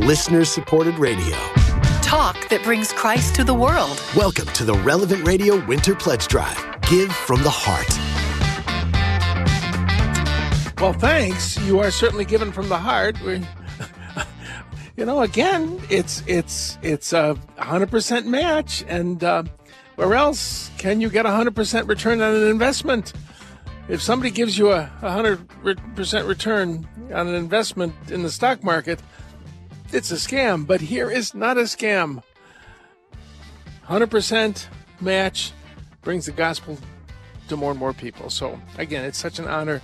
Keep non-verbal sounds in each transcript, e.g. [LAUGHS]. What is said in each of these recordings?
listener supported radio. Talk that brings Christ to the world. Welcome to the Relevant Radio Winter Pledge Drive. Give from the heart. Well, thanks. You are certainly given from the heart. We, [LAUGHS] you know, again, it's it's it's a hundred percent match, and uh, where else can you get a hundred percent return on an investment? If somebody gives you a hundred percent return on an investment in the stock market, it's a scam. But here is not a scam. Hundred percent match brings the gospel to more and more people. So again, it's such an honor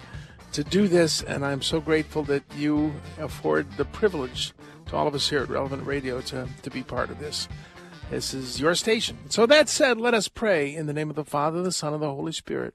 to do this, and I'm so grateful that you afford the privilege to all of us here at Relevant Radio to, to be part of this. This is your station. So that said, let us pray in the name of the Father, the Son, and the Holy Spirit.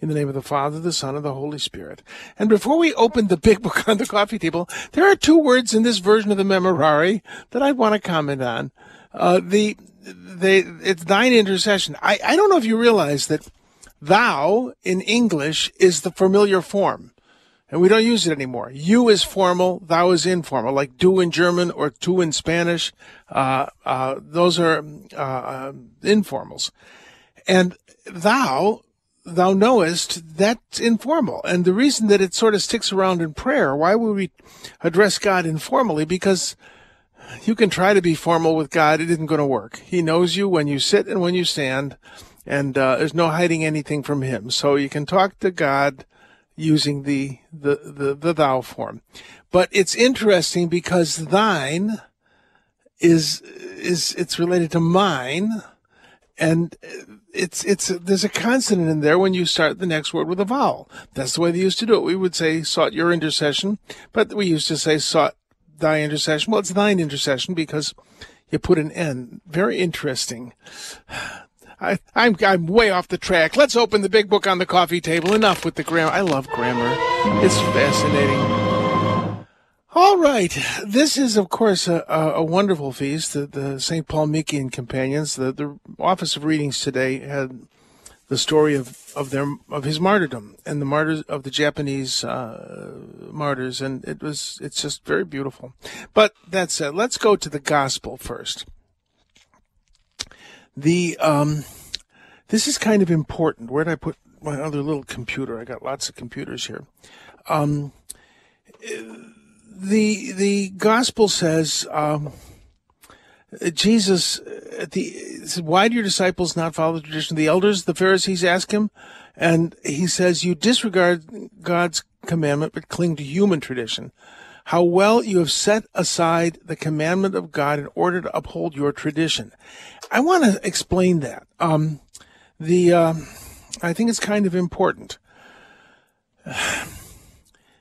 In the name of the Father, the Son, and the Holy Spirit. And before we open the big book on the coffee table, there are two words in this version of the Memorare that I want to comment on. Uh, the, it's thine intercession. I, I don't know if you realize that thou in English is the familiar form and we don't use it anymore. You is formal, thou is informal, like du in German or tu in Spanish. Uh, uh, those are uh, uh, informals. And thou, thou knowest, that's informal. And the reason that it sort of sticks around in prayer, why would we address God informally? Because you can try to be formal with God, it isn't going to work. He knows you when you sit and when you stand, and uh, there's no hiding anything from Him. So you can talk to God using the, the, the, the thou form. But it's interesting because thine is, is, it's related to mine. And it's, it's, there's a consonant in there when you start the next word with a vowel. That's the way they used to do it. We would say sought your intercession, but we used to say sought thy intercession. Well, it's thine intercession because you put an N. Very interesting. I, I'm I'm way off the track. Let's open the big book on the coffee table. Enough with the grammar. I love grammar. It's fascinating. All right. This is, of course, a, a wonderful feast. The, the St. Paul Miki and Companions. The, the Office of Readings today had the story of, of their of his martyrdom and the martyrs of the Japanese uh, martyrs, and it was it's just very beautiful. But that said, let's go to the gospel first. The um, this is kind of important. Where did I put my other little computer? I got lots of computers here. Um, the the gospel says um, Jesus at the said, why do your disciples not follow the tradition of the elders? The Pharisees ask him, and he says, "You disregard God's commandment, but cling to human tradition." How well you have set aside the commandment of God in order to uphold your tradition. I want to explain that. Um, the uh, I think it's kind of important. [SIGHS]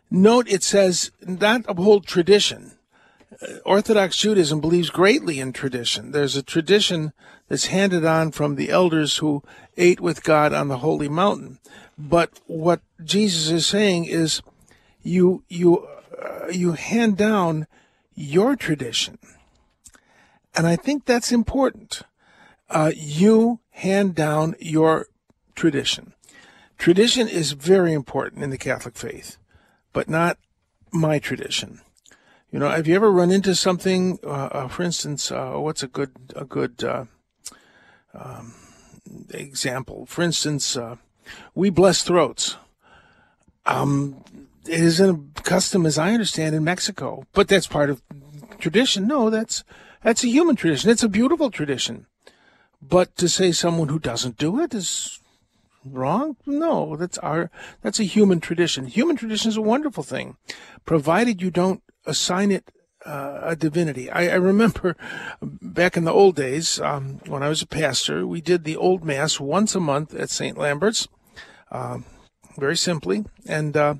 Note it says not uphold tradition. Orthodox Judaism believes greatly in tradition. There's a tradition that's handed on from the elders who ate with God on the holy mountain. But what Jesus is saying is, you you uh, you hand down your tradition, and I think that's important uh, you hand down your tradition. Tradition is very important in the Catholic faith, but not my tradition. You know, have you ever run into something? Uh, uh, for instance, uh, what's a good a good uh, um, example? For instance, uh, we bless throats. Um, it is a custom, as I understand, in Mexico, but that's part of tradition. No, that's that's a human tradition. It's a beautiful tradition. But to say someone who doesn't do it is wrong? No, that's our that's a human tradition. Human tradition is a wonderful thing, provided you don't assign it uh, a divinity. I, I, remember back in the old days um, when I was a pastor, we did the old mass once a month at St. Lambert's, uh, very simply, and uh,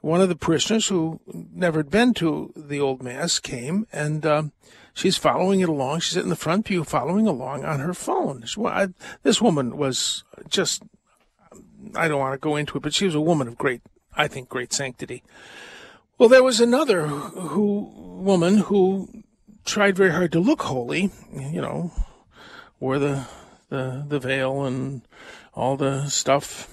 one of the parishioners who never had been to the old mass came and um, she's following it along. She's in the front pew following along on her phone. She, well, I, this woman was just, I don't want to go into it, but she was a woman of great, I think, great sanctity. Well, there was another who woman who tried very hard to look holy, you know, wore the the the veil and all the stuff,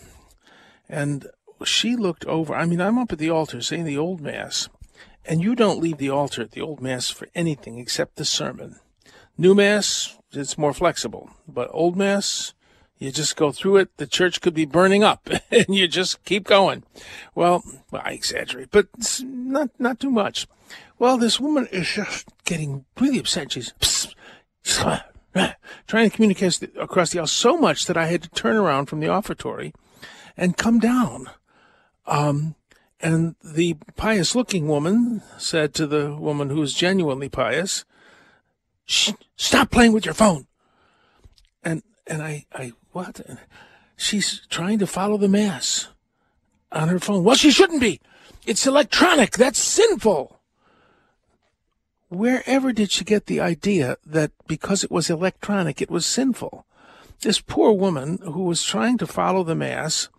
and she looked over. I mean, I'm up at the altar saying the old mass, and you don't leave the altar at the old mass for anything except the sermon. New mass, it's more flexible, but old mass, you just go through it. The church could be burning up, [LAUGHS] and you just keep going. Well, I exaggerate, but not not too much. Well, this woman is just getting really upset. She's trying to communicate across the aisle so much that I had to turn around from the offertory and come down. Um, and the pious looking woman said to the woman who was genuinely pious, stop playing with your phone. And, and I, I, what? She's trying to follow the mass on her phone. Well, she shouldn't be. It's electronic. That's sinful. Wherever did she get the idea that because it was electronic, it was sinful? This poor woman who was trying to follow the Mass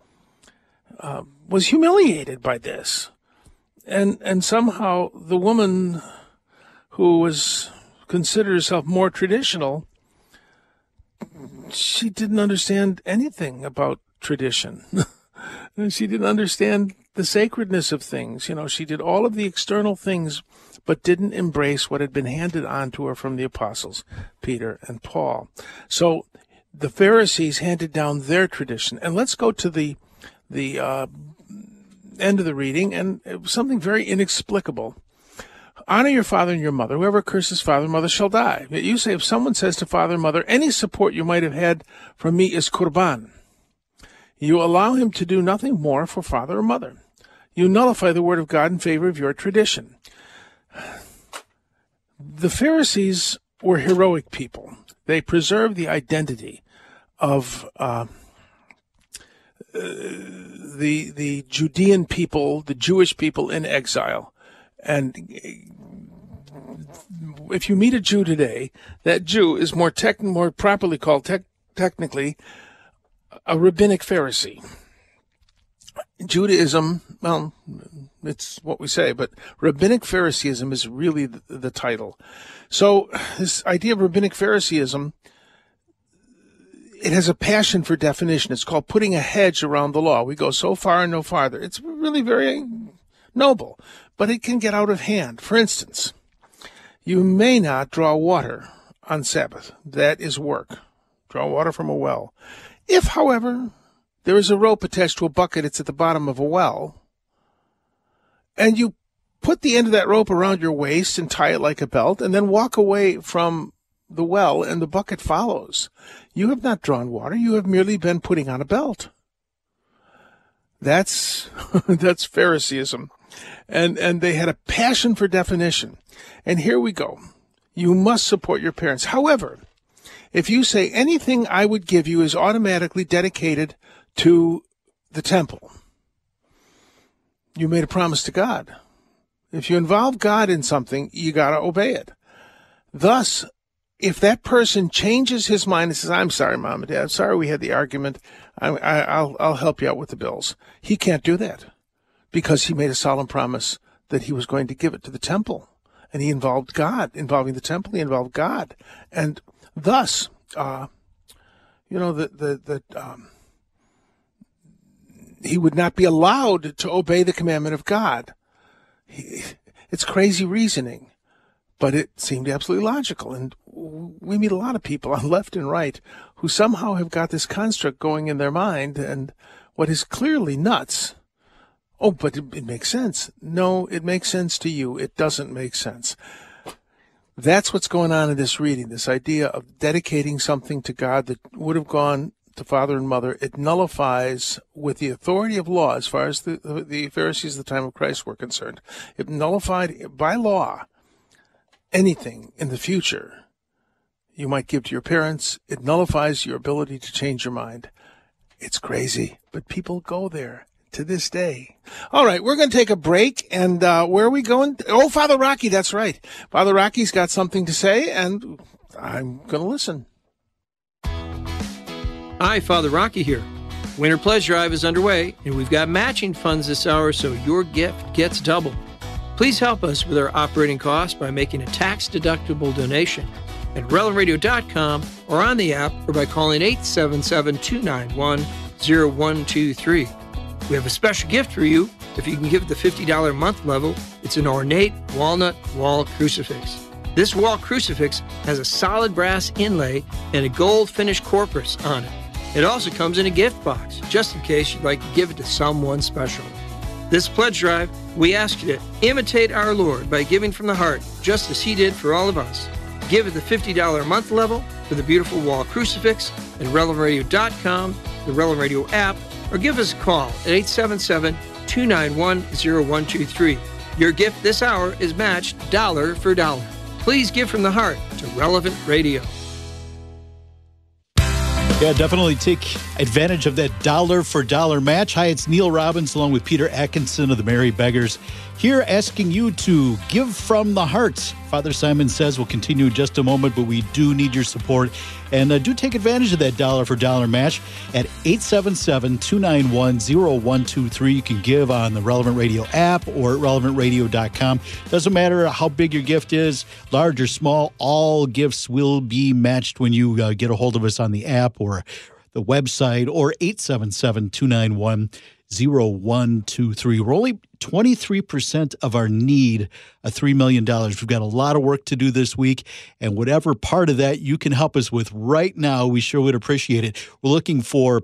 uh, was humiliated by this. And, and somehow the woman who was considered herself more traditional, she didn't understand anything about tradition. [LAUGHS] she didn't understand the sacredness of things. You know, she did all of the external things but didn't embrace what had been handed on to her from the apostles, Peter and Paul. So the Pharisees handed down their tradition. And let's go to the, the uh, end of the reading, and something very inexplicable. Honor your father and your mother. Whoever curses father and mother shall die. Yet you say, if someone says to father and mother, any support you might have had from me is qorban, you allow him to do nothing more for father or mother. You nullify the word of God in favor of your tradition the Pharisees were heroic people. They preserved the identity of uh, the the Judean people, the Jewish people in exile, and if you meet a Jew today, that Jew is more tech, more properly called tech, technically a rabbinic Pharisee. Judaism, well, it's what we say, but rabbinic Phariseeism is really the, the title. So this idea of rabbinic Phariseeism, it has a passion for definition. It's called putting a hedge around the law. We go so far and no farther. It's really very noble, but it can get out of hand. For instance, you may not draw water on Sabbath. That is work. Draw water from a well. If, however, there is a rope attached to a bucket. It's at the bottom of a well. And you put the end of that rope around your waist and tie it like a belt and then walk away from the well and the bucket follows. You have not drawn water. You have merely been putting on a belt. That's, [LAUGHS] that's Phariseeism. And, and they had a passion for definition. And here we go. You must support your parents. However, if you say anything I would give you is automatically dedicated to the temple. You made a promise to God. If you involve God in something, you got to obey it. Thus, if that person changes his mind and says, "I'm sorry, mom and dad, sorry we had the argument. I, will I'll help you out with the bills," he can't do that because he made a solemn promise that he was going to give it to the temple, and he involved God. Involving the temple, he involved God, and thus, uh, you know, the the the um, he would not be allowed to obey the commandment of God. He, it's crazy reasoning, but it seemed absolutely logical. And we meet a lot of people [LAUGHS] on left and right who somehow have got this construct going in their mind and what is clearly nuts. Oh, but it, it makes sense. No, it makes sense to you. It doesn't make sense. That's what's going on in this reading, this idea of dedicating something to God that would have gone to father and mother, it nullifies, with the authority of law, as far as the, the Pharisees of the time of Christ were concerned, it nullified by law anything in the future you might give to your parents. It nullifies your ability to change your mind. It's crazy, but people go there. To this day. All right, we're going to take a break. And uh, where are we going? Oh, Father Rocky, that's right. Father Rocky's got something to say, and I'm going to listen. Hi, Father Rocky here. Winter Pledge Drive is underway, and we've got matching funds this hour, so your gift gets double. Please help us with our operating costs by making a tax deductible donation at relevantradio.com or on the app or by calling 877 291 0123. We have a special gift for you. If you can give at the $50 a month level, it's an ornate walnut wall crucifix. This wall crucifix has a solid brass inlay and a gold finished corpus on it. It also comes in a gift box, just in case you'd like to give it to someone special. This pledge drive, we ask you to imitate our Lord by giving from the heart, just as He did for all of us. Give at the $50 a month level for the beautiful wall crucifix at relevantradio.com, the Relevant Radio app, or give us a call at 877 291 0123. Your gift this hour is matched dollar for dollar. Please give from the heart to Relevant Radio. Yeah, definitely take advantage of that dollar for dollar match. Hi, it's Neil Robbins along with Peter Atkinson of the Merry Beggars here asking you to give from the heart. Father Simon says we'll continue in just a moment, but we do need your support. And uh, do take advantage of that dollar for dollar match at 877 291 0123. You can give on the Relevant Radio app or at relevantradio.com. Doesn't matter how big your gift is, large or small, all gifts will be matched when you uh, get a hold of us on the app or the website or 877 291 0123. We're only 23% of our need a $3 million. We've got a lot of work to do this week, and whatever part of that you can help us with right now, we sure would appreciate it. We're looking for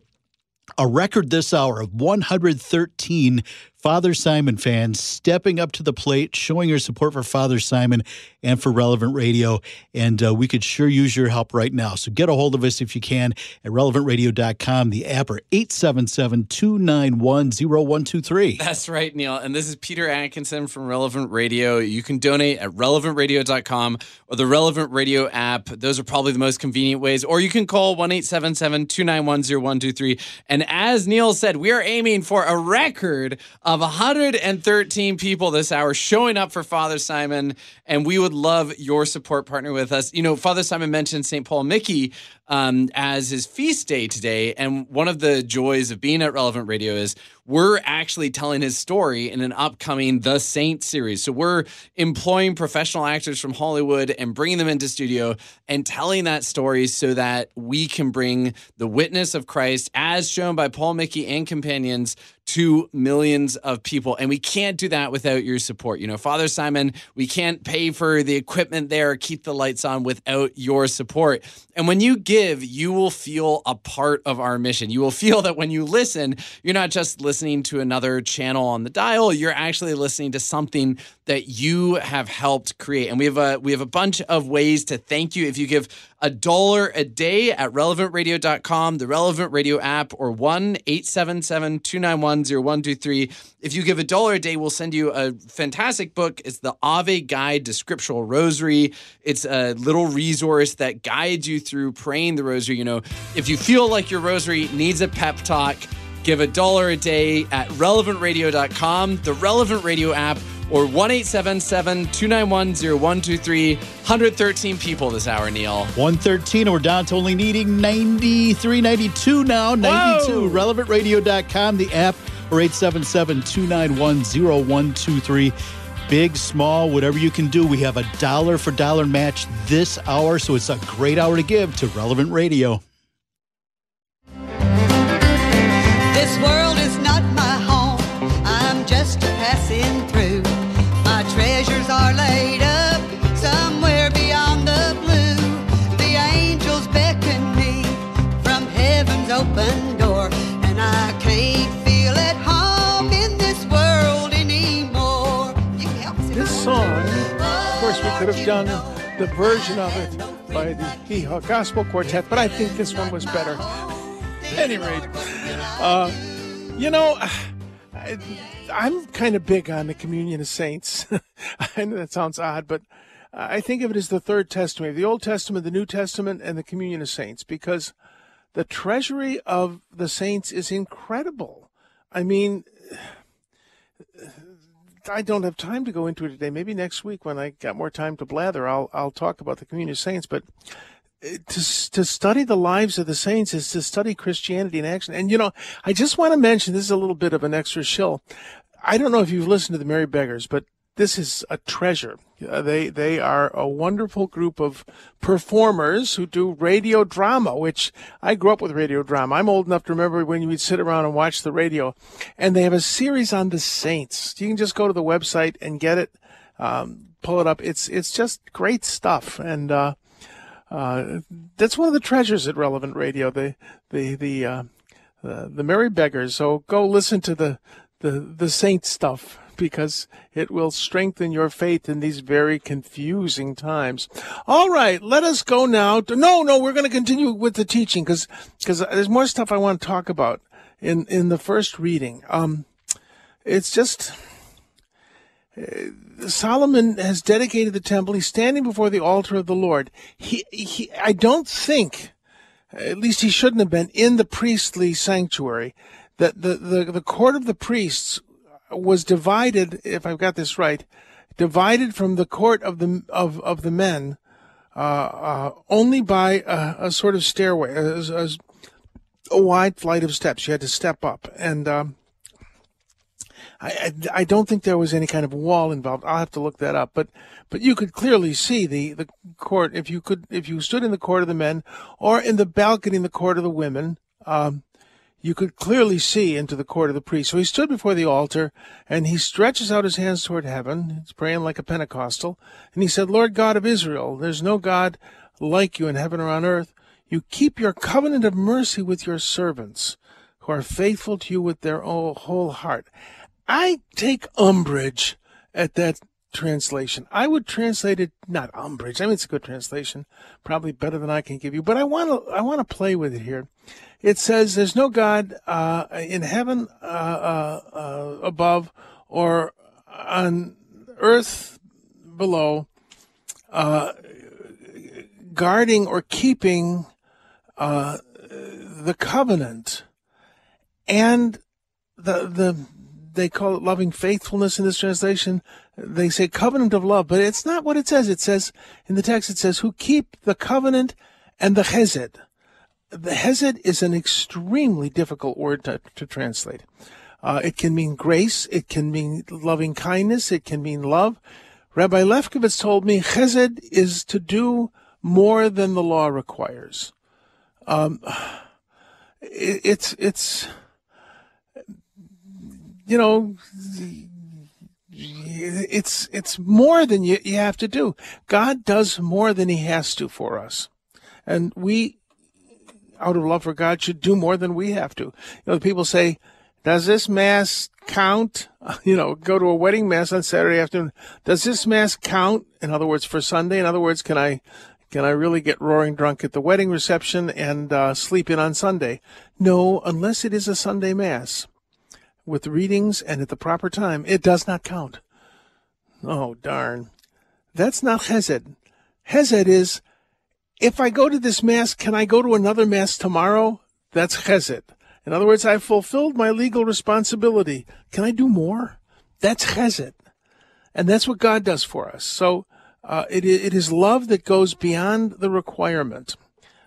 a record this hour of 113 Father Simon fans stepping up to the plate, showing your support for Father Simon and for Relevant Radio. And uh, we could sure use your help right now. So get a hold of us if you can at relevantradio.com, the app, or 877 291 0123. That's right, Neil. And this is Peter Atkinson from Relevant Radio. You can donate at relevantradio.com or the Relevant Radio app. Those are probably the most convenient ways. Or you can call 1 877 291 0123. And as Neil said, we are aiming for a record of 113 people this hour showing up for Father Simon, and we would love your support partner with us. You know, Father Simon mentioned St. Paul Miki um, as his feast day today, and one of the joys of being at Relevant Radio is we're actually telling his story in an upcoming The Saint series. So we're employing professional actors from Hollywood and bringing them into studio and telling that story so that we can bring the witness of Christ, as shown by Paul Miki and companions, to millions of people. And we can't do that without your support. You know, Father Simon, we can't pay for the equipment there, keep the lights on without your support. And when you give, you will feel a part of our mission. You will feel that when you listen, you're not just listening to another channel on the dial, you're actually listening to something that you have helped create. And we have a we have a bunch of ways to thank you if you give a dollar a day at relevantradio.com, the Relevant Radio app, or 1 877 291 0123. If you give a dollar a day, we'll send you a fantastic book. It's the Ave Guide to Scriptural Rosary. It's a little resource that guides you through praying the rosary. You know, if you feel like your rosary needs a pep talk, give a dollar a day at relevantradio.com, the Relevant Radio app, or 1 291 0123. 113 people this hour, Neil. 113, we're down to only needing 93, 92 now. 92. Whoa. RelevantRadio.com, the app, or 877 291 0123. Big, small, whatever you can do. We have a dollar for dollar match this hour, so it's a great hour to give to Relevant Radio. Done the version of it by the Hee Gospel Quartet, but I think this one was better. At any rate, uh, you know, I, I'm kind of big on the communion of saints. [LAUGHS] I know that sounds odd, but I think of it as the third testament, the Old Testament, the New Testament, and the communion of saints, because the treasury of the saints is incredible. I mean, I don't have time to go into it today. Maybe next week when I got more time to blather, I'll I'll talk about the communion of saints. But uh, to to study the lives of the saints is to study Christianity in action. And you know, I just want to mention this is a little bit of an extra shill. I don't know if you've listened to the Merry Beggars, but this is a treasure. Uh, they they are a wonderful group of performers who do radio drama, which I grew up with radio drama. I'm old enough to remember when you would sit around and watch the radio, and they have a series on the saints. You can just go to the website and get it, um, pull it up. It's it's just great stuff, and uh, uh, that's one of the treasures at Relevant Radio. The the the uh, the, the Merry Beggars. So go listen to the the the saint stuff because it will strengthen your faith in these very confusing times. All right, let us go now. To, no, no, we're going to continue with the teaching because because there's more stuff I want to talk about in in the first reading. Um, it's just. Uh, Solomon has dedicated the temple. He's standing before the altar of the Lord. He, he, I don't think, at least he shouldn't have been in the priestly sanctuary. That the, the, the court of the priests was divided, if I've got this right, divided from the court of the of of the men uh, uh, only by a, a, sort of stairway, a, a, a, wide flight of steps. You had to step up, and um, I, I, I don't think there was any kind of wall involved. I'll have to look that up, but but you could clearly see the the court if you could if you stood in the court of the men or in the balcony in the court of the women. Um, you could clearly see into the court of the priest. So he stood before the altar and he stretches out his hands toward heaven. He's praying like a Pentecostal. And he said, Lord God of Israel, there's no God like you in heaven or on earth. You keep your covenant of mercy with your servants who are faithful to you with their whole heart. I take umbrage at that translation. I would translate it not umbrage. I mean, it's a good translation, probably better than I can give you. But I want to I want to play with it here it says there's no God uh, in heaven uh, uh, uh, above or on earth below, uh, guarding or keeping uh, the covenant and the the they call it loving faithfulness in this translation. They say covenant of love, but it's not what it says. It says in the text, it says who keep the covenant and the chesed the hesed is an extremely difficult word to, to translate. Uh, it can mean grace, it can mean loving kindness, it can mean love. Rabbi Lefkowitz told me chesed is to do more than the law requires. Um, it, it's it's you know it's it's more than you, you have to do. God does more than He has to for us, and we out of love for God, should do more than we have to. You know, people say, does this mass count? [LAUGHS] You know, go to a wedding mass on Saturday afternoon. Does this mass count? In other words, for Sunday? In other words, can I, can I really get roaring drunk at the wedding reception and uh, sleep in on Sunday? No, unless it is a Sunday mass with readings and at the proper time, it does not count. Oh, darn. That's not Hesed. Hesed is if I go to this mass, can I go to another mass tomorrow? That's chesed. In other words, I've fulfilled my legal responsibility. Can I do more? That's chesed. And that's what God does for us. So uh, it, it is love that goes beyond the requirement.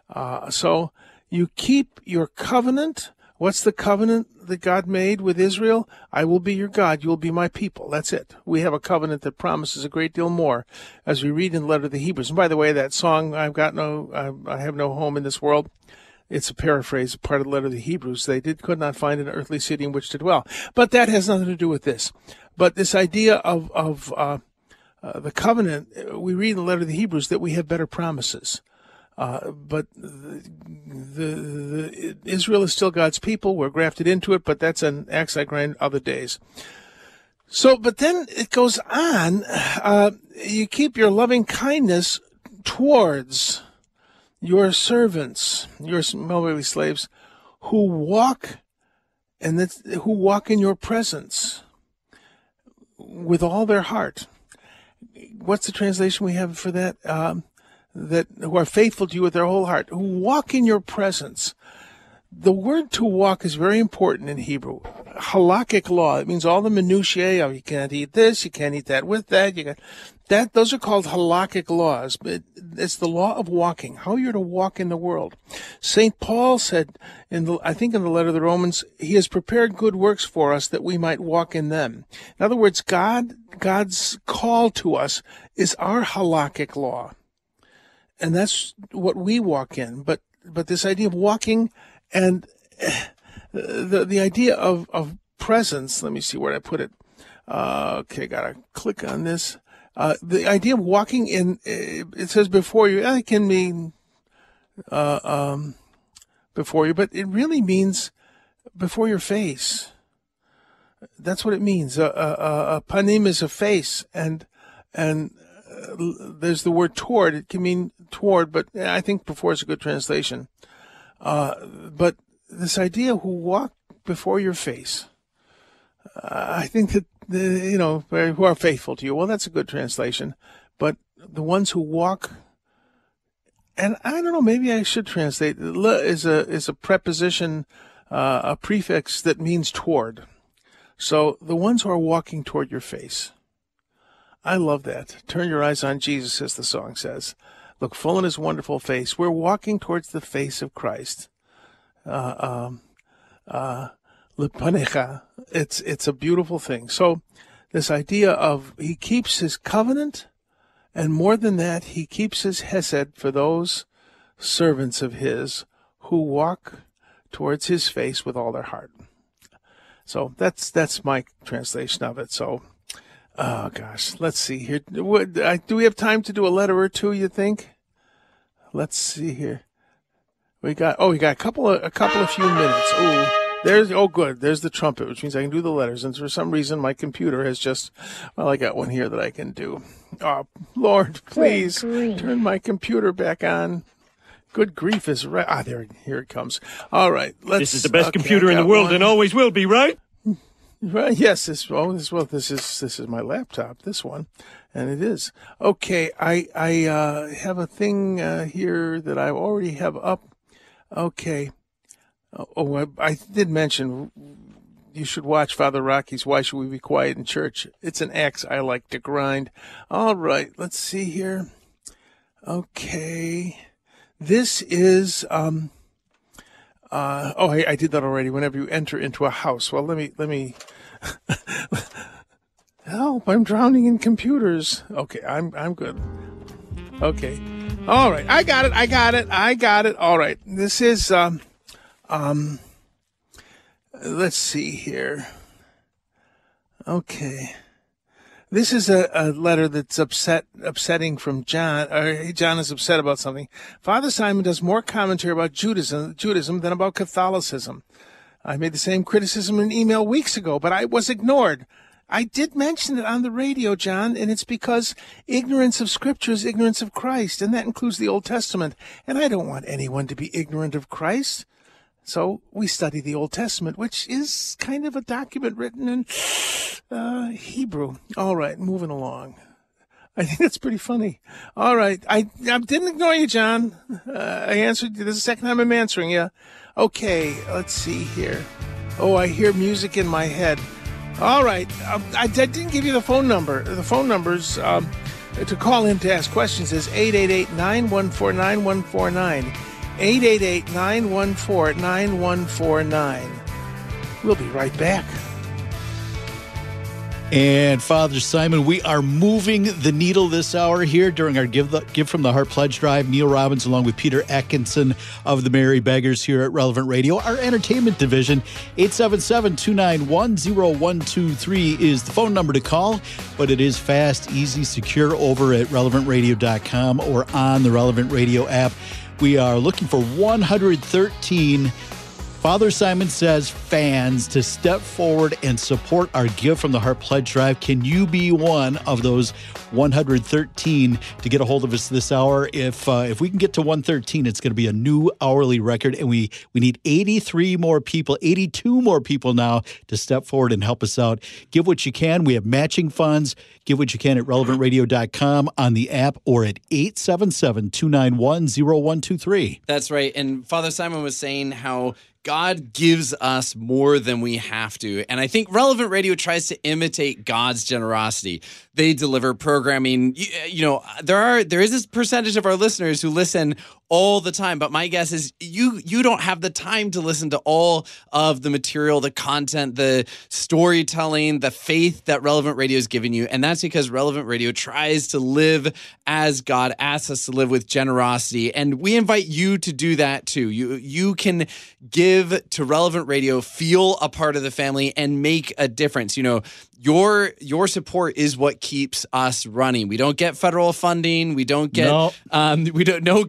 Uh, so you keep your covenant. What's the covenant that God made with Israel? I will be your God. You will be my people. That's it. We have a covenant that promises a great deal more as we read in the letter of the Hebrews. And by the way, that song, I've got no, I have no home in this world. It's a paraphrase, part of the letter of the Hebrews. They did, could not find an earthly city in which to dwell. But that has nothing to do with this. But this idea of, of, uh, uh, the covenant, we read in the letter of the Hebrews that we have better promises. Uh, but the, the, the, Israel is still God's people. We're grafted into it, but that's an axe I grind other days. So, but then it goes on. Uh, you keep your loving kindness towards your servants, your Melville slaves, who walk and who walk in your presence with all their heart. What's the translation we have for that? Um, that who are faithful to you with their whole heart, who walk in your presence. The word to walk is very important in Hebrew. halakhic law. It means all the minutiae of you can't eat this, you can't eat that with that. You got that. Those are called halakhic laws. It, it's the law of walking, how you're to walk in the world. Saint Paul said in the, I think in the letter of the Romans, he has prepared good works for us that we might walk in them. In other words, God, God's call to us is our halakhic law, and that's what we walk in. But but this idea of walking and [SIGHS] the the idea of of presence. Let me see where I put it. Uh, okay, gotta click on this. Uh, the idea of walking in it says before you. It can mean uh, um, before you, but it really means before your face. That's what it means. A, a, a panim is a face, and and there's the word toward. It can mean toward, but I think before is a good translation. Uh, but this idea who walk before your face. Uh, I think that the, you know who are faithful to you. Well, that's a good translation, but the ones who walk, and I don't know. Maybe I should translate. Is a is a preposition, uh, a prefix that means toward. So the ones who are walking toward your face. I love that. Turn your eyes on Jesus, as the song says. Look full in his wonderful face. We're walking towards the face of Christ uh, um, uh, it's it's a beautiful thing. So this idea of he keeps his covenant, and more than that, he keeps his hesed for those servants of his who walk towards his face with all their heart. So that's that's my translation of it. So, oh gosh, let's see here. Do we have time to do a letter or two? You think? Let's see here. We got oh, we got a couple of a couple of few minutes. Oh, there's oh good. There's the trumpet, which means I can do the letters. And for some reason, my computer has just well, I got one here that I can do. Oh Lord, please turn my computer back on. Good grief is right. Ah, there, here it comes. All right, let's. This is the best okay, computer in the world, one. and always will be, right? Right. Yes. This. Oh, this. Well, this is this is my laptop. This one, and it is okay. I I uh, have a thing uh, here that I already have up Okay. Oh, I, I did mention you should watch Father Rocky's Why Should We Be Quiet in Church? It's an axe I like to grind. All right, let's see here. Okay. This is um uh oh I, I did that already. Whenever you enter into a house. Well let me let me [LAUGHS] Help, I'm drowning in computers. Okay, I'm I'm good. Okay. All right, I got it. I got it. I got it. All right, this is um, um. Let's see here. Okay. This is a, a letter that's upset, upsetting from John. Or John is upset about something. Father Simon does more commentary about Judaism, Judaism than about Catholicism. I made the same criticism in an email weeks ago, but I was ignored. I did mention it on the radio, John, and it's because ignorance of Scripture is ignorance of Christ, and that includes the Old Testament. And I don't want anyone to be ignorant of Christ. So we study the Old Testament, which is kind of a document written in uh, Hebrew. All right, moving along. I think that's pretty funny. All right, I, I didn't ignore you, John. Uh, I answered. You. This is the second time I'm answering you. Okay, let's see here. Oh, I hear music in my head. All right. Um, I, I, didn't give you the phone number. The phone numbers um, to call in to ask questions is 888 914 9149. 888 914 9149. We'll be right back. And Father Simon, we are moving the needle this hour here during our Give, the, Give from the Heart pledge drive. Neil Robbins, along with Peter Atkinson of the Merry Beggars here at Relevant Radio. Our entertainment division, 877 291 0123 is the phone number to call, but it is fast, easy, secure over at relevantradio.com or on the Relevant Radio app. We are looking for 113 Father Simon says fans to step forward and support our Give from the Heart pledge drive. Can you be one of those 113 to get a hold of us this hour? If uh, if we can get to 113, it's going to be a new hourly record, and we we need 83 more people, 82 more people now to step forward and help us out. Give what you can. We have matching funds. Give what you can at relevantradio.com on the app or at 877 291 0123. That's right. And Father Simon was saying how God gives us more than we have to. And I think Relevant Radio tries to imitate God's generosity. They deliver programming. You, you know, there are there is this percentage of our listeners who listen all the time, but my guess is you you don't have the time to listen to all of the material, the content, the storytelling, the faith that Relevant Radio is giving you. And that's because Relevant Radio tries to live as God asks us to live with generosity. And we invite you to do that too. You you can give to Relevant Radio, feel a part of the family, and make a difference. You know, your your support is what keeps us running. We don't get federal funding. We don't get No. um, we don't no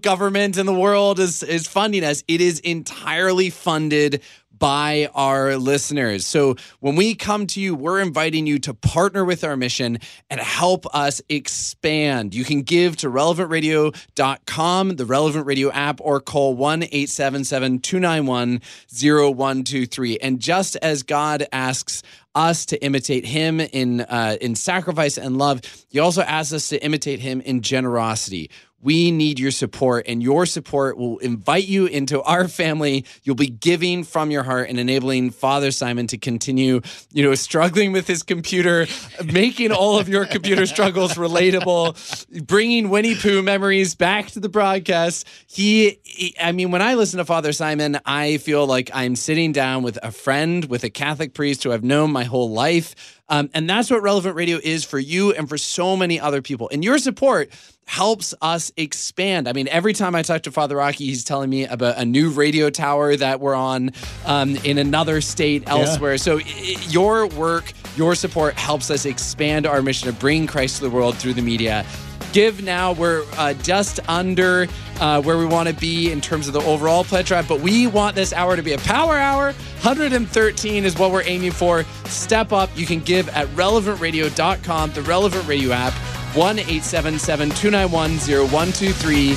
in the world is is funding us. It is entirely funded by our listeners. So when we come to you, we're inviting you to partner with our mission and help us expand. You can give to relevantradio.com, the Relevant Radio app, or call 1 877 291 0123. And just as God asks us to imitate him in uh, in sacrifice and love, he also asks us to imitate him in generosity. We need your support, and your support will invite you into our family. You'll be giving from your heart and enabling Father Simon to continue, you know, struggling with his computer, making all of your computer struggles relatable, bringing Winnie Pooh memories back to the broadcast. He, he- I mean, when I listen to Father Simon, I feel like I'm sitting down with a friend, with a Catholic priest who I've known my whole life. Um, and that's what Relevant Radio is for you and for so many other people. And your support helps us expand. I mean, every time I talk to Father Rocky, he's telling me about a new radio tower that we're on um, in another state elsewhere. So i- i- your work, your support helps us expand our mission to bring Christ to the world through the media. Give now. We're uh, just under uh, where we want to be in terms of the overall pledge drive, but we want this hour to be a power hour. 113 is what we're aiming for. Step up. You can give at relevantradio.com, the Relevant Radio app, 1 877 291 0123.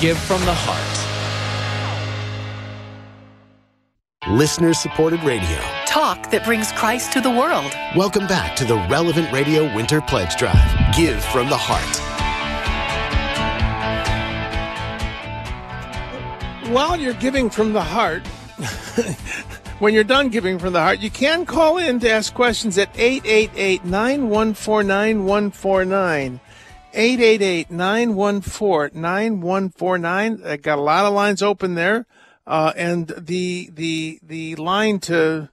Give from the heart. Listener supported radio. Talk that brings Christ to the world. Welcome back to the Relevant Radio Winter Pledge Drive. Give from the heart. While you're giving from the heart, [LAUGHS] when you're done giving from the heart, you can call in to ask questions at 888 914 9149. 888 914 9149. I got a lot of lines open there. Uh, and the the the line to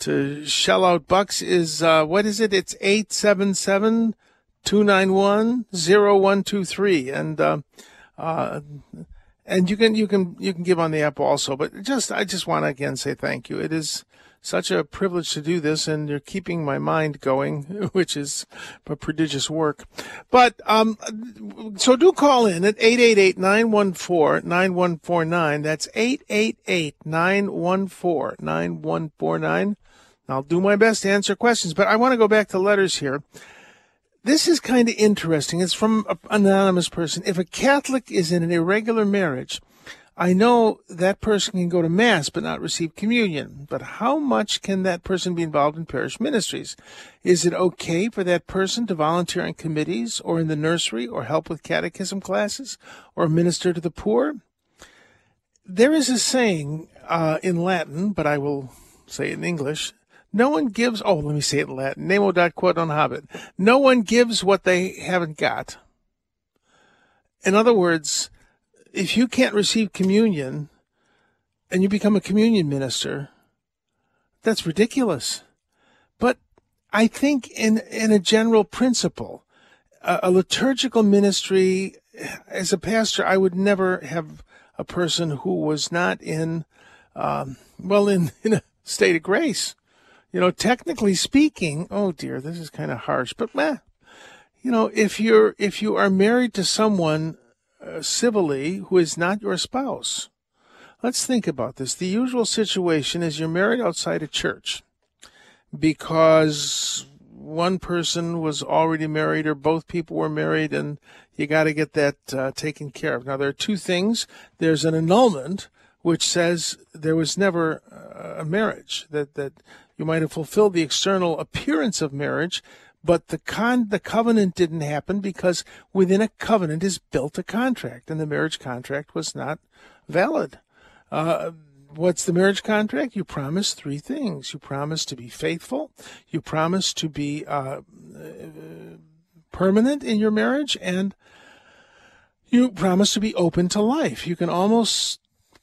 to shell out bucks is uh, what is it? It's 877 291 0123. And uh, uh, and you can you can you can give on the app also but just i just want to again say thank you. It is such a privilege to do this and you're keeping my mind going [LAUGHS] which is a prodigious work. But um so do call in at 888-914-9149 that's 888-914-9149 i'll do my best to answer questions but i want to go back to letters here this is kind of interesting. It's from an anonymous person. If a Catholic is in an irregular marriage, I know that person can go to Mass but not receive communion. But how much can that person be involved in parish ministries? Is it okay for that person to volunteer on committees or in the nursery or help with catechism classes or minister to the poor? There is a saying uh, in Latin, but I will say it in English. No one gives, oh, let me say it in Latin. Nemo dat quod non habet. No one gives what they haven't got. In other words, if you can't receive communion and you become a communion minister, that's ridiculous. But I think in, in a general principle, a, a liturgical ministry, as a pastor, I would never have a person who was not in, um, well, in, [LAUGHS] in a state of grace. You know, technically speaking, oh dear, this is kind of harsh, but meh, you know, if you're if you are married to someone uh, civilly who is not your spouse, let's think about this. The usual situation is you're married outside a church because one person was already married or both people were married and you got to get that uh, taken care of. Now, there are two things. There's an annulment, which says there was never uh, a marriage, that, that you might have fulfilled the external appearance of marriage, but the con the covenant didn't happen because within a covenant is built a contract, and the marriage contract was not valid. Uh, what's the marriage contract? You promise three things. You promise to be faithful. You promise to be uh, permanent in your marriage, and you promise to be open to life. You can almost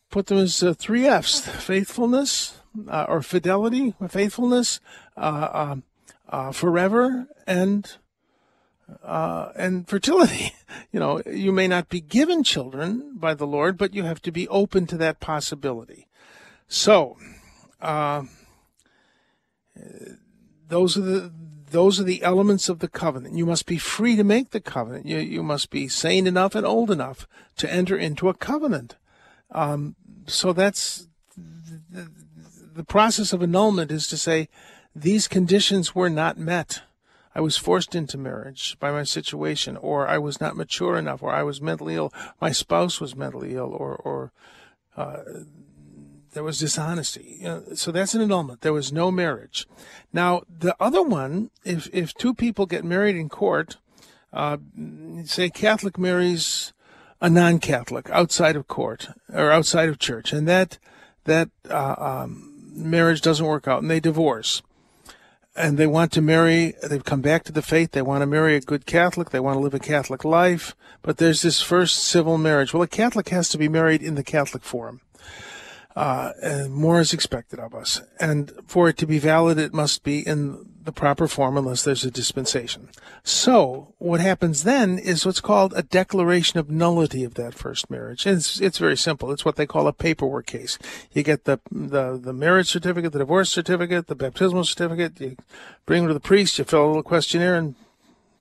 put them as uh, three F's: faithfulness uh, or fidelity, faithfulness, uh, um, uh, forever, and uh, and fertility. [LAUGHS] You know, you may not be given children by the Lord, but you have to be open to that possibility. So, uh, those are the those are the elements of the covenant. You must be free to make the covenant. You you must be sane enough and old enough to enter into a covenant. Um, so that's the, process of annulment is to say these conditions were not met. I was forced into marriage by my situation, or I was not mature enough, or I was mentally ill, my spouse was mentally ill, or, or uh, there was dishonesty. You know, so that's an annulment. There was no marriage. Now, the other one, if, if two people get married in court, uh, say Catholic marries a non-Catholic outside of court or outside of church, and that that uh, um, marriage doesn't work out, and they divorce and they want to marry, they've come back to the faith, they want to marry a good Catholic, they want to live a Catholic life, but there's this first civil marriage. Well, a Catholic has to be married in the Catholic form. Uh, and more is expected of us. And for it to be valid, it must be in the proper form unless there's a dispensation. So what happens then is what's called a declaration of nullity of that first marriage. And it's, it's very simple. It's what they call a paperwork case. You get the, the, the marriage certificate, the divorce certificate, the baptismal certificate. You bring them to the priest, you fill a little questionnaire and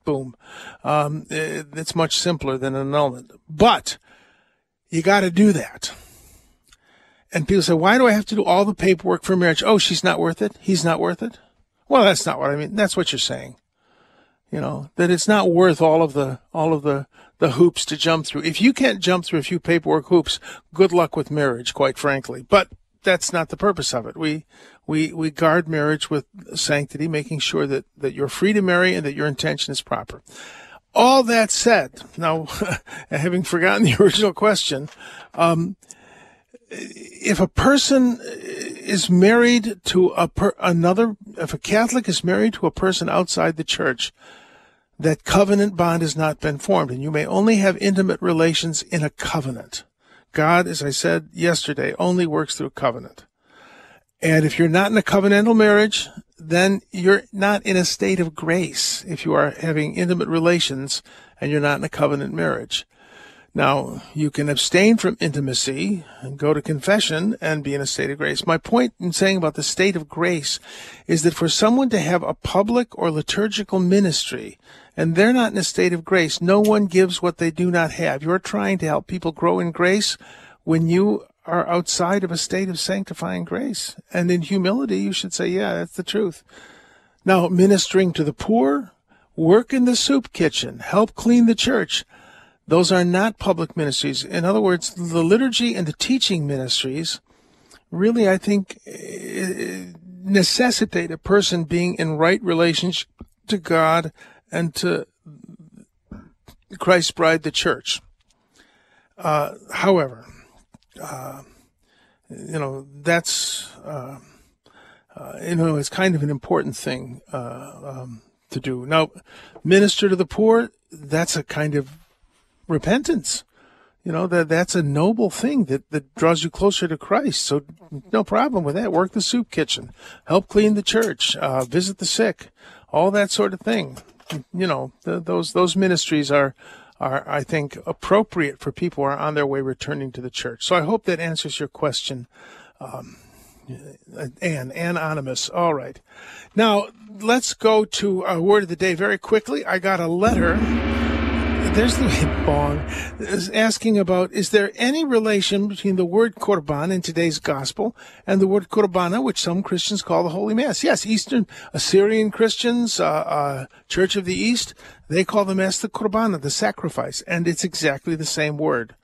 boom. Um, it, it's much simpler than an annulment, but you got to do that and people say, why do I have to do all the paperwork for marriage? Oh, she's not worth it. He's not worth it. Well, that's not what I mean. That's what you're saying. You know, that it's not worth all of the, all of the, the hoops to jump through. If you can't jump through a few paperwork hoops, good luck with marriage, quite frankly. But that's not the purpose of it. We, we, we guard marriage with sanctity, making sure that, that you're free to marry and that your intention is proper. All that said, now, [LAUGHS] having forgotten the [LAUGHS] original question, um, if a person is married to a per, another, if a Catholic is married to a person outside the church, that covenant bond has not been formed, and you may only have intimate relations in a covenant. God, as I said yesterday, only works through covenant. And if you're not in a covenantal marriage, then you're not in a state of grace if you are having intimate relations and you're not in a covenant marriage. Now, you can abstain from intimacy and go to confession and be in a state of grace. My point in saying about the state of grace is that for someone to have a public or liturgical ministry and they're not in a state of grace, no one gives what they do not have. You're trying to help people grow in grace when you are outside of a state of sanctifying grace. And in humility, you should say, yeah, that's the truth. Now, ministering to the poor, work in the soup kitchen, help clean the church. Those are not public ministries. In other words, the liturgy and the teaching ministries really, I think, eh, necessitate a person being in right relationship to God and to Christ's bride, the church. Uh, however, uh, you know, that's, uh, uh you know, it's kind of an important thing uh, um, to do. Now, minister to the poor, that's a kind of repentance. You know, that that's a noble thing that, that draws you closer to Christ. So no problem with that. Work the soup kitchen, help clean the church, uh, visit the sick, all that sort of thing. You know, the, those those ministries are are I think appropriate for people who are on their way returning to the church. So I hope that answers your question. Um, Anne, anonymous. All right. Now let's go to a word of the day very quickly. I got a letter there's the bong is asking about is there any relation between the word qorban in today's gospel and the word Qurbana, which some Christians call the Holy Mass? Yes, Eastern Assyrian Christians, uh, uh, Church of the East, they call the Mass the Qurbana, the sacrifice, and it's exactly the same word,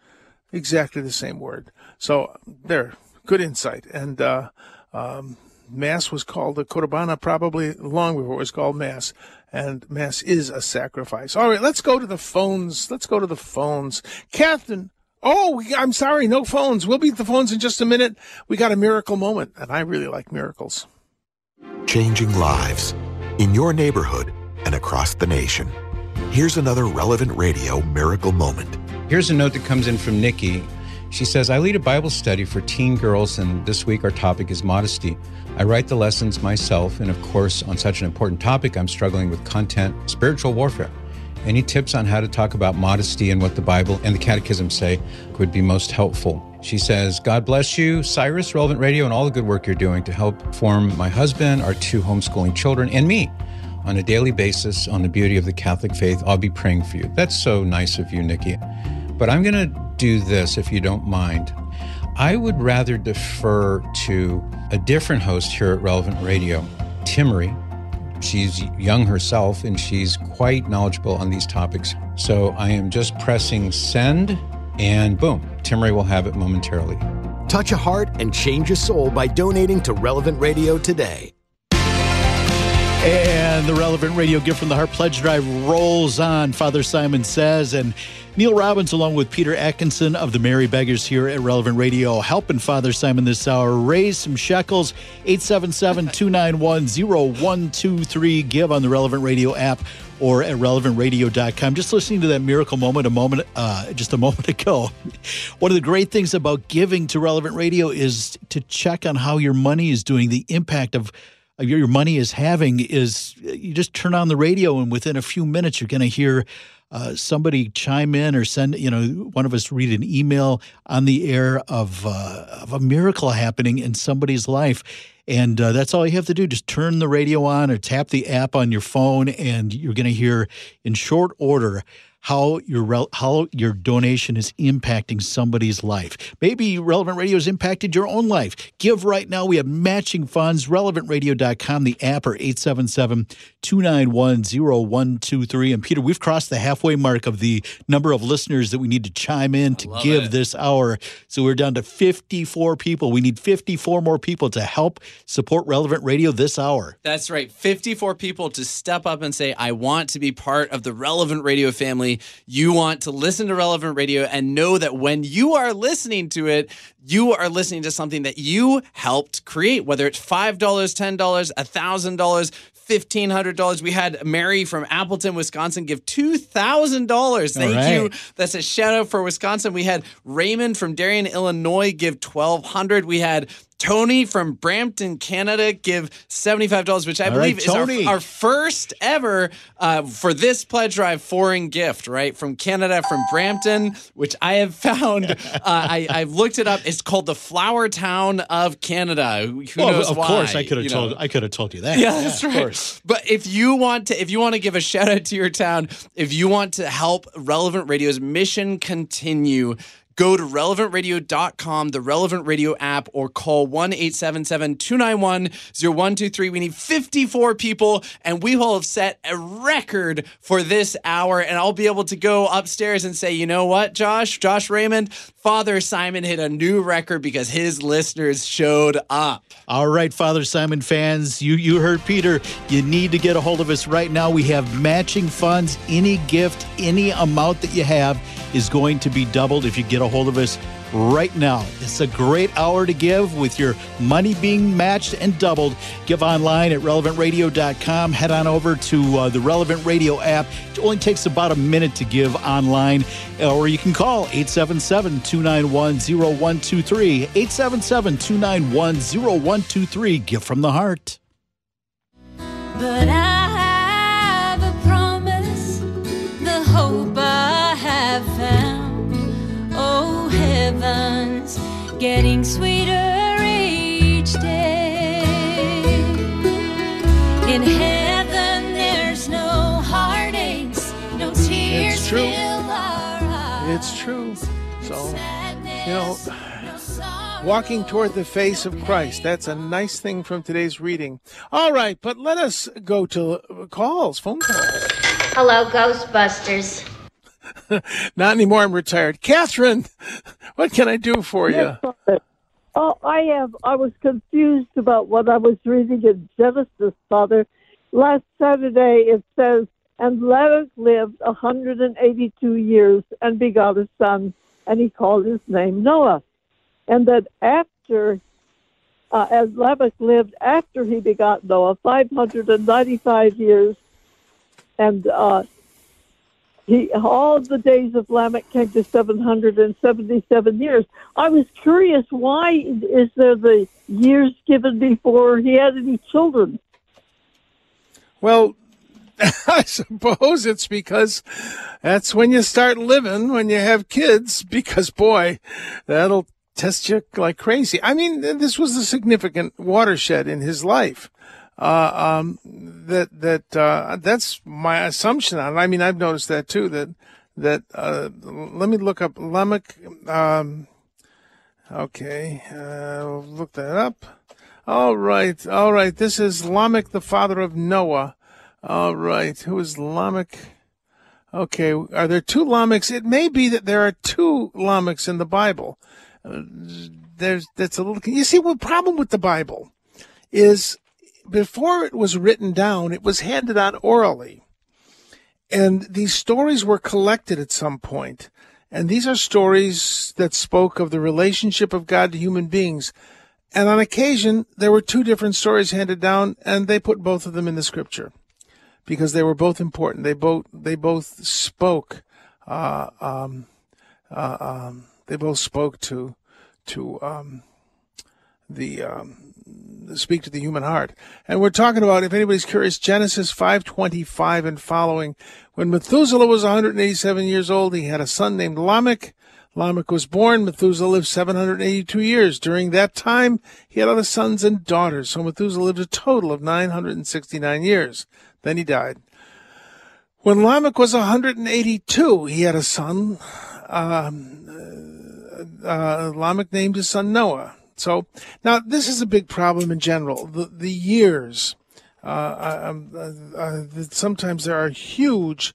exactly the same word. So there, good insight, and uh, um, Mass was called the Qurbana probably long before it was called Mass and mass is a sacrifice. All right, let's go to the phones. Let's go to the phones. Catherine, Oh, we- I'm sorry, no phones. We'll beat the phones in just a minute. We got a miracle moment, and I really like miracles. changing lives in your neighborhood and across the nation. Here's another relevant radio miracle moment. Here's a note that comes in from Nikki. She says, I lead a Bible study for teen girls, and this week our topic is modesty. I write the lessons myself, and of course, on such an important topic, I'm struggling with content, spiritual warfare. Any tips on how to talk about modesty and what the Bible and the Catechism say would be most helpful. She says, God bless you, Cyrus, Relevant Radio, and all the good work you're doing to help form my husband, our two homeschooling children, and me on a daily basis on the beauty of the Catholic faith. I'll be praying for you. That's so nice of you, Nikki. But I'm going to do this if you don't mind. I would rather defer to a different host here at Relevant Radio, Timmerie. She's young herself and she's quite knowledgeable on these topics. So I am just pressing send and boom, Timmerie will have it momentarily. Touch a heart and change a soul by donating to Relevant Radio today. And the relevant radio gift from the Heart Pledge Drive rolls on, Father Simon says. And Neil Robbins, along with Peter Atkinson of the Merry Beggars here at Relevant Radio, helping Father Simon this hour raise some shekels. 877 291 0123. Give on the Relevant Radio app or at relevantradio.com. Just listening to that miracle moment a moment, uh, just a [LAUGHS] moment ago. One of the great things about giving to Relevant Radio is to check on how your money is doing, the impact of of your money is having is you just turn on the radio and within a few minutes you're going to hear uh, somebody chime in or send you know one of us read an email on the air of uh, of a miracle happening in somebody's life. And uh, that's all you have to do. Just turn the radio on or tap the app on your phone and you're going to hear in short order how your how your donation is impacting somebody's life. Maybe Relevant Radio has impacted your own life. Give right now. We have matching funds. RelevantRadio.com, the app, or 877-291-0123. And Peter, we've crossed the halfway mark of the number of listeners that we need to chime in to give it. this hour. So we're down to 54 people. We need 54 more people to help support Relevant Radio this hour. That's right. 54 people to step up and say, I want to be part of the Relevant Radio family. You want to listen to Relevant Radio and know that when you are listening to it, you are listening to something that you helped create, whether it's $5, $10, $1,000. $1,500. We had Mary from Appleton, Wisconsin give $2,000. Thank right. you. That's a shout out for Wisconsin. We had Raymond from Darien, Illinois give 1200 We had Tony from Brampton, Canada give $75, which I All believe right, is our, our first ever uh, for this pledge drive foreign gift, right? From Canada, from Brampton, which I have found. [LAUGHS] uh, I, I've looked it up. It's called the Flower Town of Canada. Who Well, knows of why? course, I could have told know? I could have told you that. Yeah, that's of right. course. But if you want to, if you want to give a [LAUGHS] shout out to your town, if you want to help Relevant Radio's mission continue, go to relevantradio.com, the Relevant Radio app, or call 1 877 291 0123. We need 54 people, and we will have set a record for this hour. And I'll be able to go upstairs and say, you know what, Josh, Josh Raymond, Father Simon hit a new record because his listeners showed up. All right, Father Simon fans, you you heard Peter. You need to get a hold of us right now. We have matching funds. Any gift, any amount that you have is going to be doubled if you get a hold of us right now. It's a great hour to give with your money being matched and doubled. Give online at relevantradio.com. Head on over to uh, the Relevant Radio app. It only takes about a minute to give online, or you can call 877 291 0123. 877 291 0123. Give from the heart. Getting sweeter each day. In heaven, there's no heartaches, no tears It's true. fill our eyes. It's true. So, Sadness, you know, no walking toward the face of Christ. That's a nice thing from today's reading. All right, but let us go to calls, phone calls. Hello, Ghostbusters. [LAUGHS] Not anymore. I'm retired. Catherine, what can I do for you? Father. Oh, I have. I was confused about what I was reading in Genesis, Father. Last Saturday it says, "And Lamech lived a hundred and eighty-two years and begot a son." and he called his name Noah. And that after, uh, as Lamech lived after he begot Noah, 595 years, and uh, he all the days of Lamech came to 777 years. I was curious, why is there the years given before he had any children? Well, [LAUGHS] I suppose it's because that's when you start living, when you have kids, because boy, that'll test you like crazy. I mean, this was a significant watershed in his life. Uh, um, that that uh, that's my assumption. I mean, I've noticed that too. That that uh, let me look up Lamech. Um, okay, uh, look that up. All right, all right. This is Lamech, the father of Noah. All right, who is Lamech? Okay, are there two Lamechs? It may be that there are two Lamechs in the Bible. Uh, there's that's a little. You see, what problem with the Bible is before it was written down, it was handed on orally. And these stories were collected at some point. And these are stories that spoke of the relationship of God to human beings. And on occasion, there were two different stories handed down, and they put both of them in the scripture because they were both important. They both they both spoke. Uh, um, uh, um, they both spoke to to um, the um, speak to the human heart. And we're talking about, if anybody's curious, Genesis 5:25 and following. When Methuselah was 187 years old, he had a son named Lamech. Lamech was born. Methuselah lived 782 years. During that time, he had other sons and daughters. So Methuselah lived a total of 969 years. Then he died. When Lamech was 182, he had a son. Um, uh, uh, Lamech named his son Noah. So now this is a big problem in general. The, the years, uh, uh, uh, sometimes there are huge,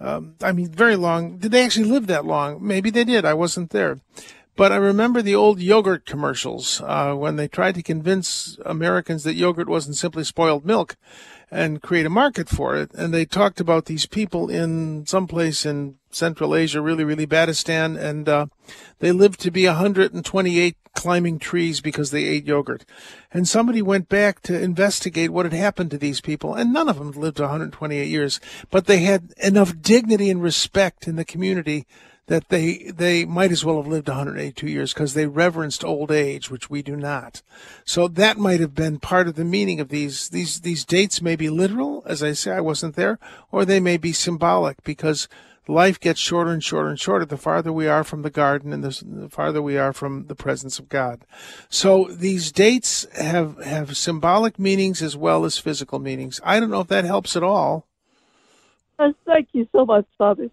um, I mean, very long. Did they actually live that long? Maybe they did. I wasn't there. But I remember the old yogurt commercials uh, when they tried to convince Americans that yogurt wasn't simply spoiled milk and create a market for it. And they talked about these people in some place in Central Asia, really, really Badistan, and uh, they lived to be 128 climbing trees because they ate yogurt. And somebody went back to investigate what had happened to these people, and none of them lived 128 years, but they had enough dignity and respect in the community that they they might as well have lived 182 years because they reverenced old age, which we do not. So that might have been part of the meaning of these these these dates may be literal, as I say, I wasn't there, or they may be symbolic because life gets shorter and shorter and shorter the farther we are from the garden and the, the farther we are from the presence of God. So these dates have have symbolic meanings as well as physical meanings. I don't know if that helps at all. Uh, thank you so much, Father.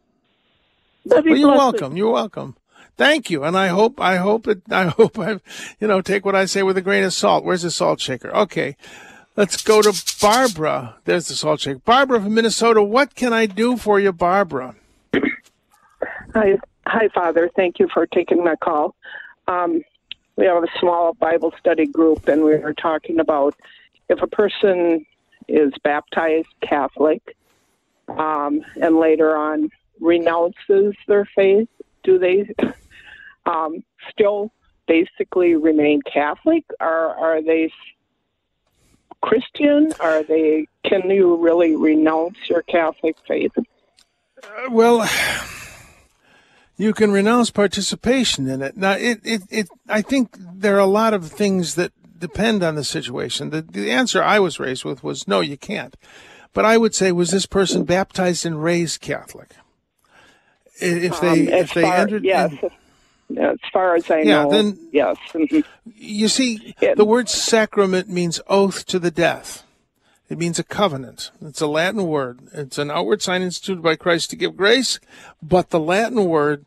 Well, you're welcome. You're welcome. Thank you, and I hope I hope it I [LAUGHS] hope I you know take what I say with a grain of salt. Where's the salt shaker? Okay, let's go to Barbara. There's the salt shaker. Barbara from Minnesota. What can I do for you, Barbara? Hi, hi, Father. Thank you for taking my call. Um, we have a small Bible study group, and we were talking about if a person is baptized Catholic um, and later on renounces their faith, do they [LAUGHS] um, still basically remain Catholic, or are they Christian? Are they? Can you really renounce your Catholic faith? Uh, well, you can renounce participation in it. Now, it, it, it, I think there are a lot of things that depend on the situation. The, the answer I was raised with was no, you can't. But I would say, was this person baptized and raised Catholic? If they, Um, if they far- entered, yes, as far as I Yeah, know, then- yes. [LAUGHS] You see, the word sacrament means oath to the death. It means a covenant. It's a Latin word. It's an outward sign instituted by Christ to give grace, but the Latin word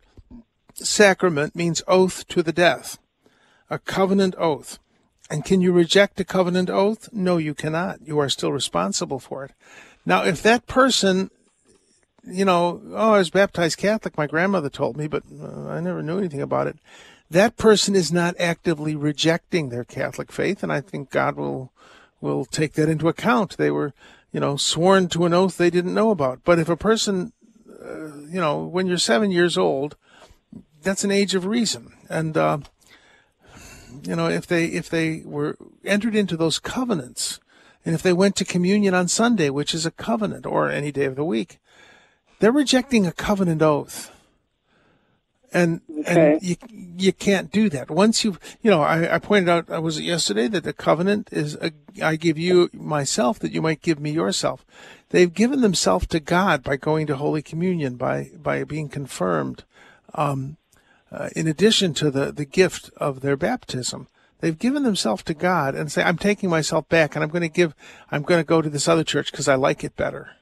sacrament means oath to the death, a covenant oath. And can you reject a covenant oath? No, you cannot. You are still responsible for it. Now, if that person, you know, oh, I was baptized Catholic, my grandmother told me, but uh, I never knew anything about it. That person is not actively rejecting their Catholic faith, and I think God will will take that into account. They were, you know, sworn to an oath they didn't know about. But if a person, uh, you know, when you're seven years old, that's an age of reason, and uh, you know if they if they were entered into those covenants, and if they went to communion on Sunday, which is a covenant, or any day of the week, they're rejecting a covenant oath. And Okay. and you you can't do that. Once you you know, I, I pointed out I was it yesterday that the covenant is a, I give you myself that you might give me yourself. They've given themselves to God by going to Holy Communion, by by being confirmed. Um, uh, in addition to the, the gift of their baptism, they've given themselves to God and say, I'm taking myself back and I'm going to give, I'm going to go to this other church because I like it better.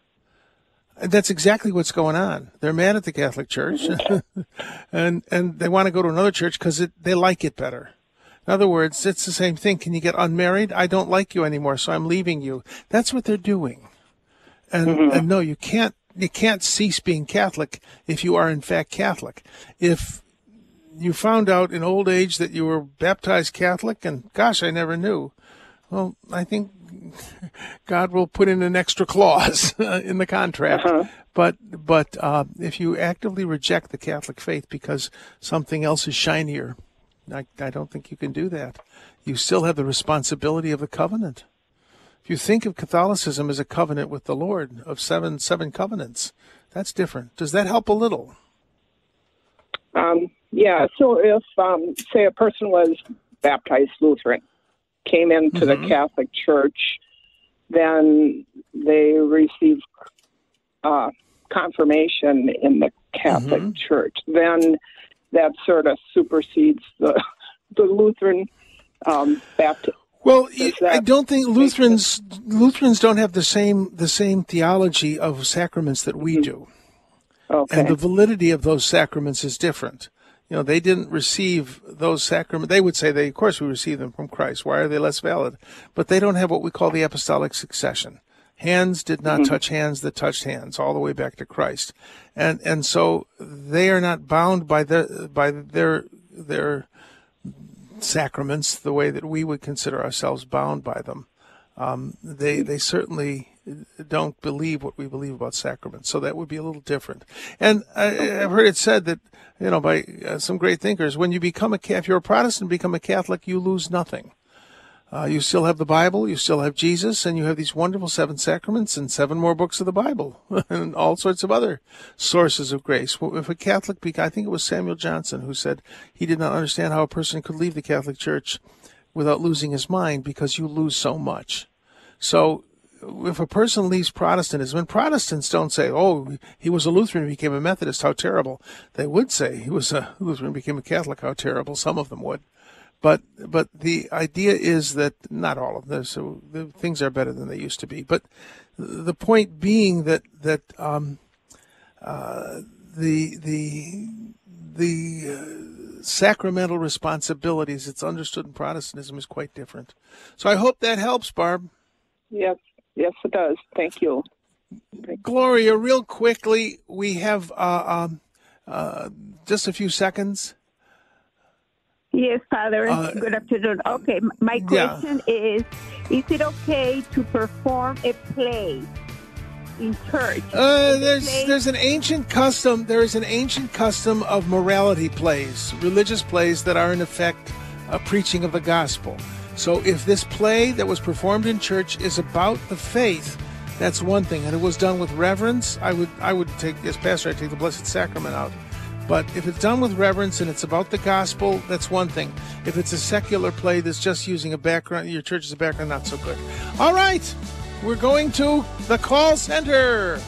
That's exactly what's going on. They're mad at the Catholic Church [LAUGHS] and, and they want to go to another church because they like it better. In other words, it's the same thing. Can you get unmarried? I don't like you anymore, so I'm leaving you. That's what they're doing. And, mm-hmm. and no, you can't, you can't cease being Catholic if you are in fact Catholic. If you found out in old age that you were baptized Catholic, and gosh, I never knew. Well, I think God will put in an extra clause [LAUGHS] in the contract. But but uh, if you actively reject the Catholic faith because something else is shinier, I, I don't think you can do that. You still have the responsibility of the covenant. If you think of Catholicism as a covenant with the Lord of seven seven covenants, that's different. Does that help a little? Um, yeah, so if, um, say, a person was baptized Lutheran, came into Mm-hmm. the Catholic Church, then they receive uh, confirmation in the Catholic Mm-hmm. Church. Then that sort of supersedes the [LAUGHS] the Lutheran um, baptism. Well, I don't think Lutherans Lutherans don't have the same the same theology of sacraments that we do. Okay. And the validity of those sacraments is different. You know, they didn't receive those sacraments. They would say they, of course, we receive them from Christ. Why are they less valid? But they don't have what we call the apostolic succession. Hands did not Mhm. touch hands that touched hands all the way back to Christ. And, and so they are not bound by the, by their, their sacraments the way that we would consider ourselves bound by them. Um, they they certainly don't believe what we believe about sacraments, so that would be a little different. And I, I've heard it said that you know by uh, some great thinkers, when you become a if you're a Protestant, become a Catholic, you lose nothing. Uh, you still have the Bible, you still have Jesus, and you have these wonderful seven sacraments and seven more books of the Bible [LAUGHS] and all sorts of other sources of grace. Well, If a Catholic, I think it was Samuel Johnson who said he did not understand how a person could leave the Catholic Church without losing his mind because you lose so much. So if a person leaves Protestantism, and Protestants don't say, oh, he was a Lutheran became a Methodist, how terrible. They would say he was a [LAUGHS] Lutheran became a Catholic, how terrible. Some of them would. But but the idea is that not all of them. So the things are better than they used to be. But the point being that that um, uh, the the the uh, sacramental responsibilities it's understood in Protestantism is quite different. So I hope that helps, Barb. Yes, yes, it does. Thank you. Gloria, real quickly, we have uh, um, uh, just a few seconds. Yes, Father. Uh, Good afternoon. Okay, m- my yeah. question is: Is it okay to perform a play in church? Uh, there's there's an ancient custom. There is an ancient custom of morality plays, religious plays that are in effect a preaching of the gospel. So if this play that was performed in church is about the faith, that's one thing, and it was done with reverence. I would I would take as pastor, I take the Blessed Sacrament out. But if it's done with reverence and it's about the gospel, that's one thing. If it's a secular play that's just using a background, your church is a background, not so good. All right, we're going to the call center.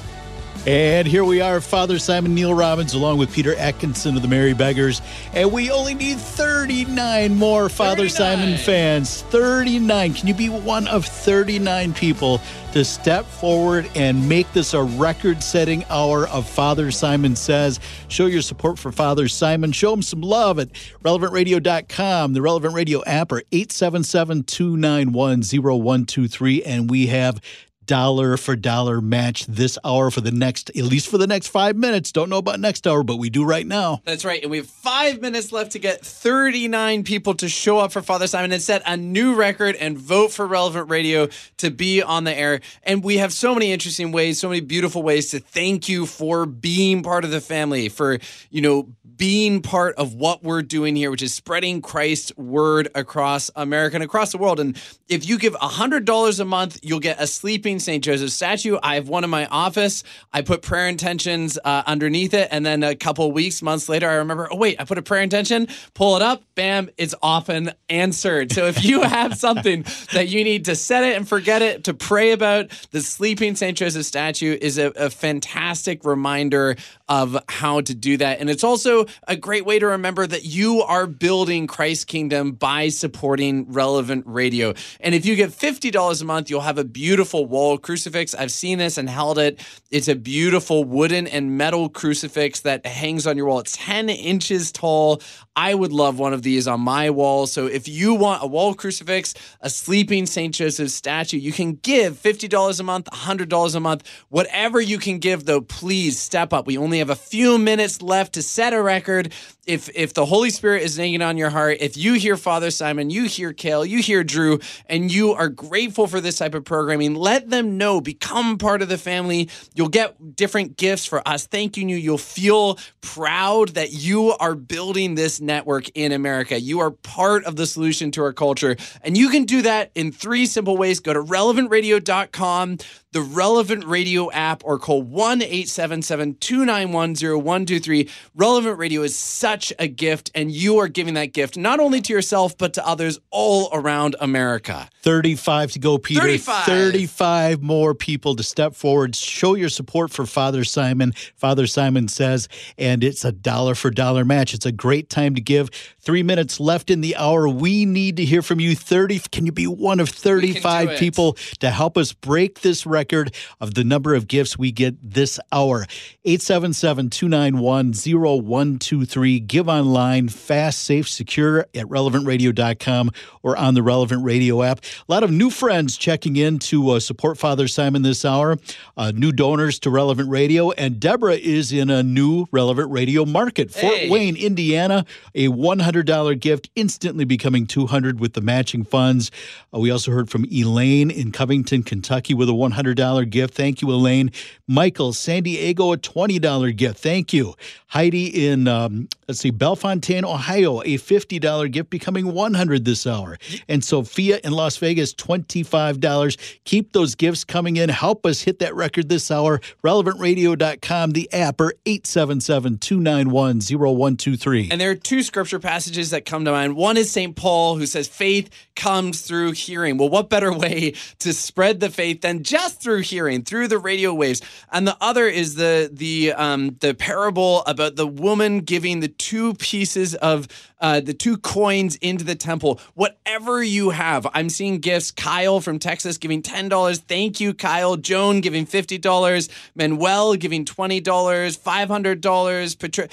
And here we are, Father Simon Neil Robbins, along with Peter Atkinson of the Merry Beggars. And we only need 39 more Father Simon fans. 39. Can you be one of 39 people to step forward and make this a record setting hour of Father Simon Says? Show your support for Father Simon. Show him some love at relevantradio.com, the Relevant Radio app, or 877 291 0123. And we have dollar for dollar match this hour for the next, at least for the next five minutes. Don't know about next hour, but we do right now. That's right. And we have five minutes left to get 39 people to show up for Father Simon and set a new record and vote for Relevant Radio to be on the air. And we have so many interesting ways, so many beautiful ways to thank you for being part of the family, for, you know, being part of what we're doing here, which is spreading Christ's word across America and across the world. And if you give $100 a month, you'll get a sleeping St. Joseph statue. I have one in my office. I put prayer intentions uh, underneath it. And then a couple weeks, months later, I remember, oh, wait, I put a prayer intention, pull it up, bam, it's often answered. So if you [LAUGHS] have something that you need to set it and forget it, to pray about, the sleeping St. Joseph statue is a, a fantastic reminder of how to do that. And it's also a great way to remember that you are building Christ's kingdom by supporting relevant radio. And if you give $50 a month, you'll have a beautiful wall crucifix. I've seen this and held it. It's a beautiful wooden and metal crucifix that hangs on your wall. It's 10 inches tall. I would love one of these on my wall. So if you want a wall crucifix, a sleeping St. Joseph statue, you can give $50 a month, $100 a month, whatever you can give, though, please step up. We only have a few minutes left to set a record. If if the Holy Spirit is nagging on your heart, if you hear Father Simon, you hear Cale, you hear Drew, and you are grateful for this type of programming, let them know. Become part of the family. You'll get different gifts for us thanking you. You'll feel proud that you are building this network in America. You are part of the solution to our culture. And you can do that in three simple ways. Go to relevantradio.com, the Relevant Radio app, or call 1 877 291 0123. Relevant Radio is such a gift, and you are giving that gift not only to yourself, but to others all around America. 35 to go, Peter. 35. 35 more people to step forward. Show your support for Father Simon. Father Simon says, and it's a dollar for dollar match. It's a great time to give. Three minutes left in the hour. We need to hear from you. 30. Can you be one of 35 people to help us break this record of the number of gifts we get this hour? 877 291 0123. Give online, fast, safe, secure at relevantradio.com or on the Relevant Radio app. A lot of new friends checking in to uh, support Father Simon this hour, uh, new donors to Relevant Radio, and Deborah is in a new Relevant Radio market, Fort Hey. Wayne, Indiana. A $100 gift instantly becoming 200 with the matching funds. Uh, we also heard from Elaine in Covington, Kentucky, with a $100 gift. Thank you, Elaine. Michael, San Diego, a $20 gift. Thank you. Heidi in um, let's see, Bellefontaine, Ohio, a $50 gift becoming 100 this hour. And Sophia in Las Vegas, $25. Keep those gifts coming in. Help us hit that record this hour. RelevantRadio.com, the app, or 877 291 0123. And there are two scripture passages that come to mind. One is St. Paul, who says, faith comes through hearing. Well, what better way to spread the faith than just through hearing, through the radio waves? And the other is the the um, the parable about the woman giving the two pieces of uh, the two coins into the temple. Whatever you have, I'm seeing gifts. Kyle from Texas giving ten dollars. Thank you, Kyle. Joan giving fifty dollars. Manuel giving twenty dollars. Five hundred dollars. Patri-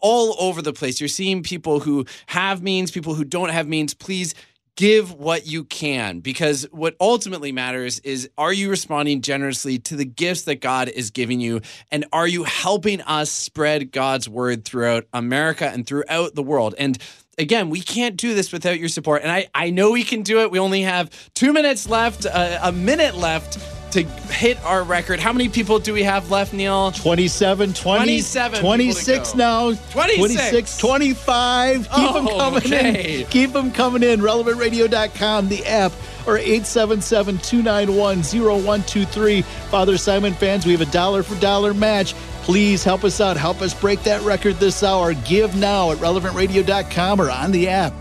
all over the place. You're seeing people who have means, people who don't have means. Please give what you can because what ultimately matters is are you responding generously to the gifts that God is giving you and are you helping us spread God's word throughout America and throughout the world and Again, we can't do this without your support. And I, I know we can do it. We only have two minutes left, uh, a minute left to hit our record. How many people do we have left, Neil? 27, 20, 27 26 now. 26. 26, 25. Keep them Oh, coming okay. in. Keep them coming in. RelevantRadio.com, the app, or 877 291 0123. Father Simon fans, we have a dollar for dollar match. Please help us out. Help us break that record this hour. Give now at relevantradio.com or on the app.